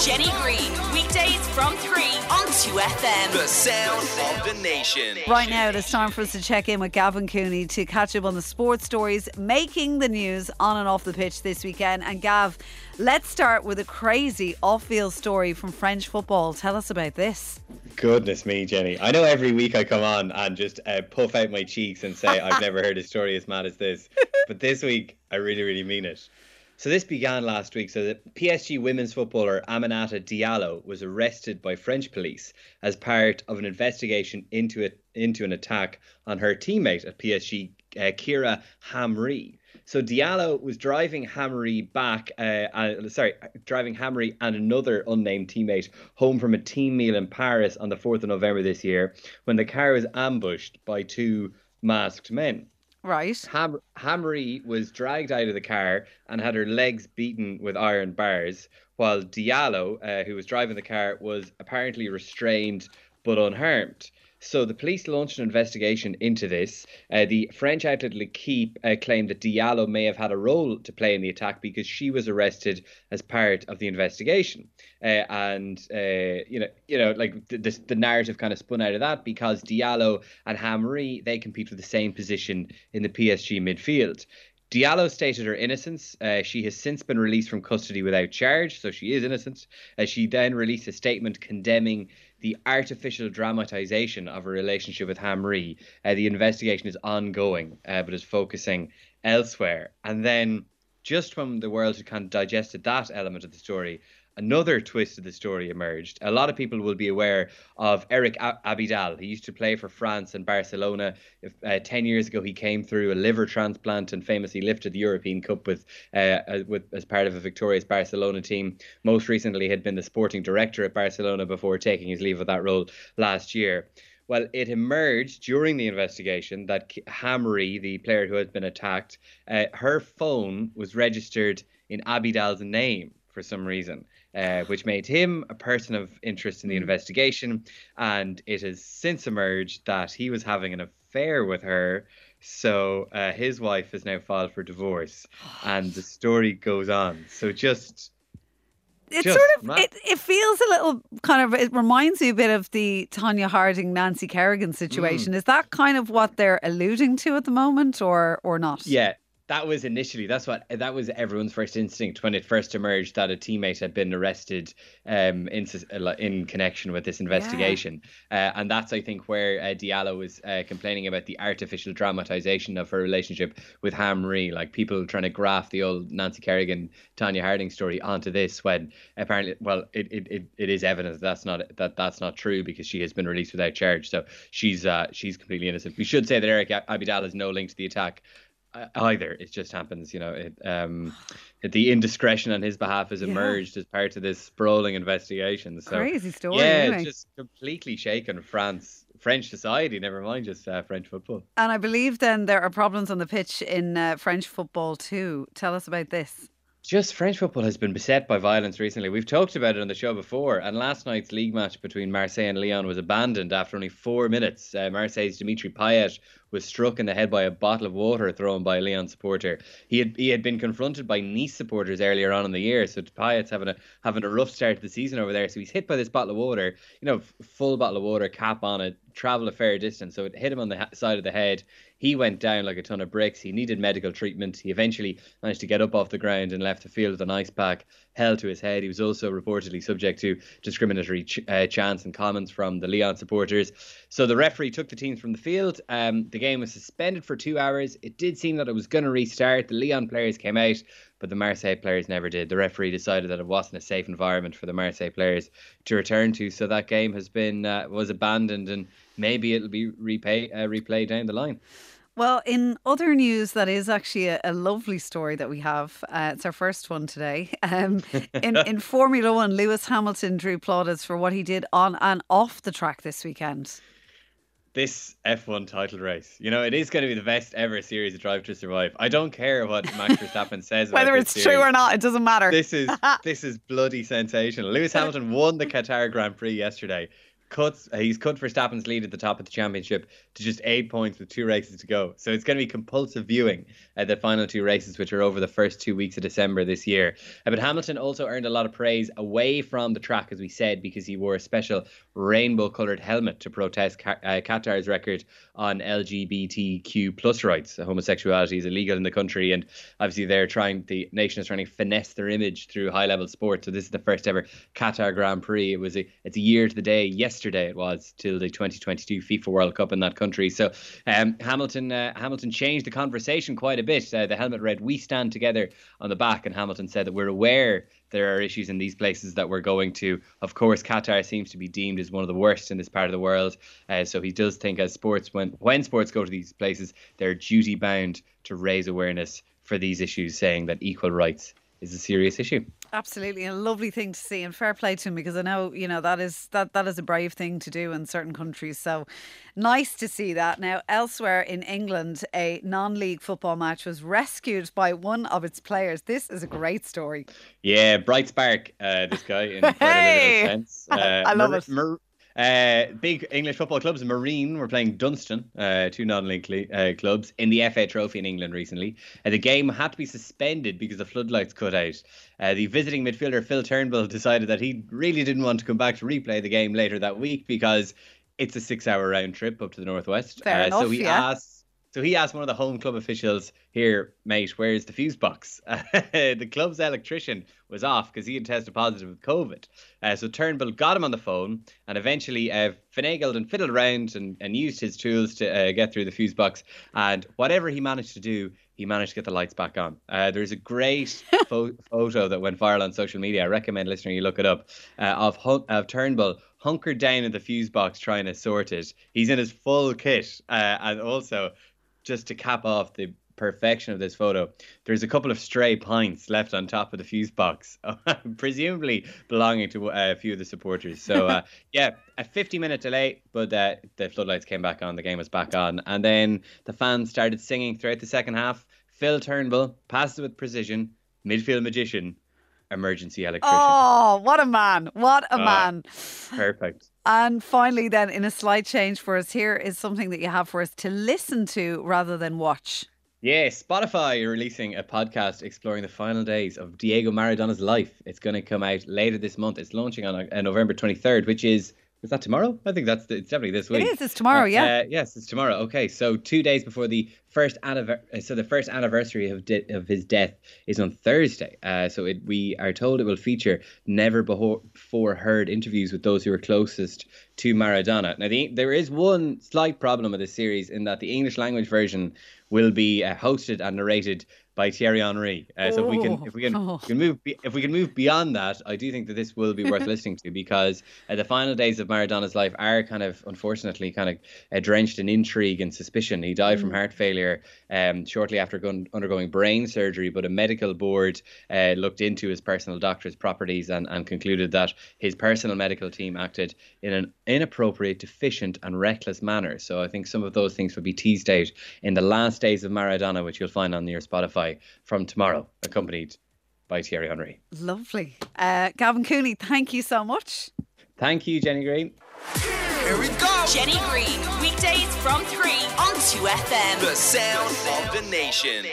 Jenny Green, weekdays from 3 on 2FM. The sound of the nation. Right now, it's time for us to check in with Gavin Cooney to catch up on the sports stories making the news on and off the pitch this weekend. And Gav, let's start with a crazy off field story from French football. Tell us about this. Goodness me, Jenny. I know every week I come on and just uh, puff out my cheeks and say, I've never heard a story as mad as this. But this week, I really, really mean it. So this began last week. So the PSG women's footballer Aminata Diallo was arrested by French police as part of an investigation into it into an attack on her teammate at PSG, uh, Kheira Hamri. So Diallo was driving Hamri back, uh, uh, sorry, driving Hamri and another unnamed teammate home from a team meal in Paris on the 4th of November this year when the car was ambushed by two masked men. Right. Ham- Hamri was dragged out of the car and had her legs beaten with iron bars, while Diallo, uh, who was driving the car, was apparently restrained but unharmed. So the police launched an investigation into this. Uh, the French outlet L'Equipe uh, claimed that Diallo may have had a role to play in the attack because she was arrested as part of the investigation. Uh, and uh, you know, you know, like the, the, the narrative kind of spun out of that because Diallo and Hamri they compete for the same position in the PSG midfield. Diallo stated her innocence. Uh, she has since been released from custody without charge, so she is innocent. Uh, she then released a statement condemning the artificial dramatization of a relationship with Hamri. Uh, the investigation is ongoing, uh, but is focusing elsewhere. And then, just when the world had kind of digested that element of the story, another twist of the story emerged. A lot of people will be aware of Eric Abidal. He used to play for France and Barcelona. If, uh, Ten years ago, he came through a liver transplant and famously lifted the European Cup with, uh, with as part of a victorious Barcelona team. Most recently, had been the sporting director at Barcelona before taking his leave of that role last year. Well, it emerged during the investigation that Hamri, the player who had been attacked, uh, her phone was registered in Abidal's name for some reason uh, which made him a person of interest in the mm. investigation. And it has since emerged that he was having an affair with her. So uh, his wife has now filed for divorce, and the story goes on. So just it sort of it, it feels a little kind of it reminds me a bit of the Tonya Harding Nancy Kerrigan situation. Mm. Is that kind of what they're alluding to at the moment or or not? Yeah, that was initially that's what that was everyone's first instinct when it first emerged that a teammate had been arrested um, in in connection with this investigation, yeah. uh, and that's I think where uh, Diallo was uh, complaining about the artificial dramatization of her relationship with Hamri, like people trying to graft the old Nancy Kerrigan, Tonya Harding story onto this when apparently, well, it, it, it, it is evident that that's not that that's not true because she has been released without charge, so she's uh, she's completely innocent. We should say that Eric Abidal has no link to the attack either. It just happens, you know. It, um, the indiscretion on his behalf has emerged yeah. as part of this sprawling investigation. So, Crazy story. Yeah, anyway. just completely shaken France, French society. Never mind just uh, French football. And I believe then there are problems on the pitch in uh, French football too. Tell us about this just French football has been beset by violence recently. We've talked about it on the show before, and last night's league match between Marseille and Lyon was abandoned after only four minutes. Uh, Marseille's Dimitri Payet was struck in the head by a bottle of water thrown by a Lyon supporter. He had he had been confronted by Nice supporters earlier on in the year, so Payet's having a having a rough start to the season over there. So he's hit by this bottle of water, you know, full bottle of water, cap on it, travel a fair distance. So it hit him on the side of the head. He went down like a ton of bricks. He needed medical treatment. He eventually managed to get up off the ground and left the field with an ice pack held to his head. He was also reportedly subject to discriminatory ch- uh, chants and comments from the Lyon supporters. So the referee took the teams from the field. Um, the game was suspended for two hours. It did seem that it was going to restart. The Lyon players came out, but the Marseille players never did. The referee decided that it wasn't a safe environment for the Marseille players to return to. So that game has been uh, was abandoned and maybe it'll be repay, uh, replayed down the line. Well, in other news, that is actually a, a lovely story that we have. Uh, it's our first one today. Um, in, in Formula One, Lewis Hamilton drew plaudits for what he did on and off the track this weekend. This F1 title race, you know, it is going to be the best ever series of Drive to Survive. I don't care what Max Verstappen says, whether it's series. true or not, it doesn't matter. This is this is bloody sensational. Lewis Hamilton won the Qatar Grand Prix yesterday cuts. He's cut Verstappen's lead at the top of the championship to just eight points with two races to go. So it's going to be compulsive viewing uh, the final two races, which are over the first two weeks of December this year. Uh, but Hamilton also earned a lot of praise away from the track, as we said, because he wore a special rainbow coloured helmet to protest uh, Qatar's record on LGBTQ plus rights. Homosexuality is illegal in the country, and obviously they're trying, the nation is trying to finesse their image through high level sport. So this is the first ever Qatar Grand Prix. It was a, it's a year to the day. Yesterday it was till the 2022 FIFA World Cup in that country. So um, Hamilton uh, Hamilton changed the conversation quite a bit. Uh, the helmet read "We stand together" on the back, and Hamilton said that we're aware there are issues in these places that we're going to. Of course, Qatar seems to be deemed as one of the worst in this part of the world. Uh, so he does think, as sports, when when sports go to these places, they're duty bound to raise awareness for these issues, saying that equal rights is a serious issue. Absolutely, a lovely thing to see, and fair play to him because I know you know that is that that is a brave thing to do in certain countries. So nice to see that. Now, elsewhere in England, a non-league football match was rescued by one of its players. This is a great story. Yeah, bright spark. Uh, this guy in quite hey! a sense. Uh, I love Mar- it. Mar- uh, big English football clubs. Marine were playing Dunston, uh, two non-league uh, clubs, in the FA Trophy in England recently. Uh, the game had to be suspended because the floodlights cut out. Uh, the visiting midfielder Phil Turnbull decided that he really didn't want to come back to replay the game later that week because it's a six-hour round trip up to the northwest. Fair enough, so he yeah. asked so he asked one of the home club officials, "Here, mate, where's the fuse box?" the club's electrician was off because he had tested positive with COVID. Uh, so Turnbull got him on the phone and eventually uh, finagled and fiddled around and, and used his tools to uh, get through the fuse box. And whatever he managed to do, he managed to get the lights back on. Uh, there's a great fo- photo that went viral on social media. I recommend listening you look it up uh, of, of Turnbull hunkered down in the fuse box trying to sort it. He's in his full kit uh, and also just to cap off the perfection of this photo, there's a couple of stray pints left on top of the fuse box, presumably belonging to uh, a few of the supporters. So, uh, yeah, a 50 minute delay, but uh, the floodlights came back on, the game was back on. And then the fans started singing throughout the second half. Phil Turnbull passes with precision, midfield magician, emergency electrician. Oh, what a man! What a uh, man! Perfect. And finally, then, in a slight change for us, here is something that you have for us to listen to rather than watch. Yeah, Spotify are releasing a podcast exploring the final days of Diego Maradona's life. It's going to come out later this month. It's launching on uh, November 23rd, which is is that tomorrow? I think that's the, it's definitely this week. It is. It's tomorrow. Uh, yeah. Uh, yes, it's tomorrow. Okay, so two days before the first anniversary, uh, so the first anniversary of de- of his death is on Thursday. Uh, so it, we are told it will feature never before heard interviews with those who are closest to Maradona. Now, the, there is one slight problem with this series in that the English language version will be uh, hosted and narrated by Thierry Henry. Uh, so if we can if we can, oh. can move if we can move beyond that, I do think that this will be worth listening to because uh, the final days of Maradona's life are kind of unfortunately kind of uh, drenched in intrigue and suspicion. He died mm. from heart failure um, shortly after going, undergoing brain surgery, but a medical board uh, looked into his personal doctor's properties and, and concluded that his personal medical team acted in an inappropriate, deficient, and reckless manner. So I think some of those things will be teased out in the last days of Maradona, which you'll find on your Spotify from tomorrow, accompanied by Thierry Henry. Lovely. Uh, Gavin Cooney, thank you so much. Thank you, Jenny Green. Here we go. Jenny Green, weekdays from 3 on 2FM. The sound of the nation.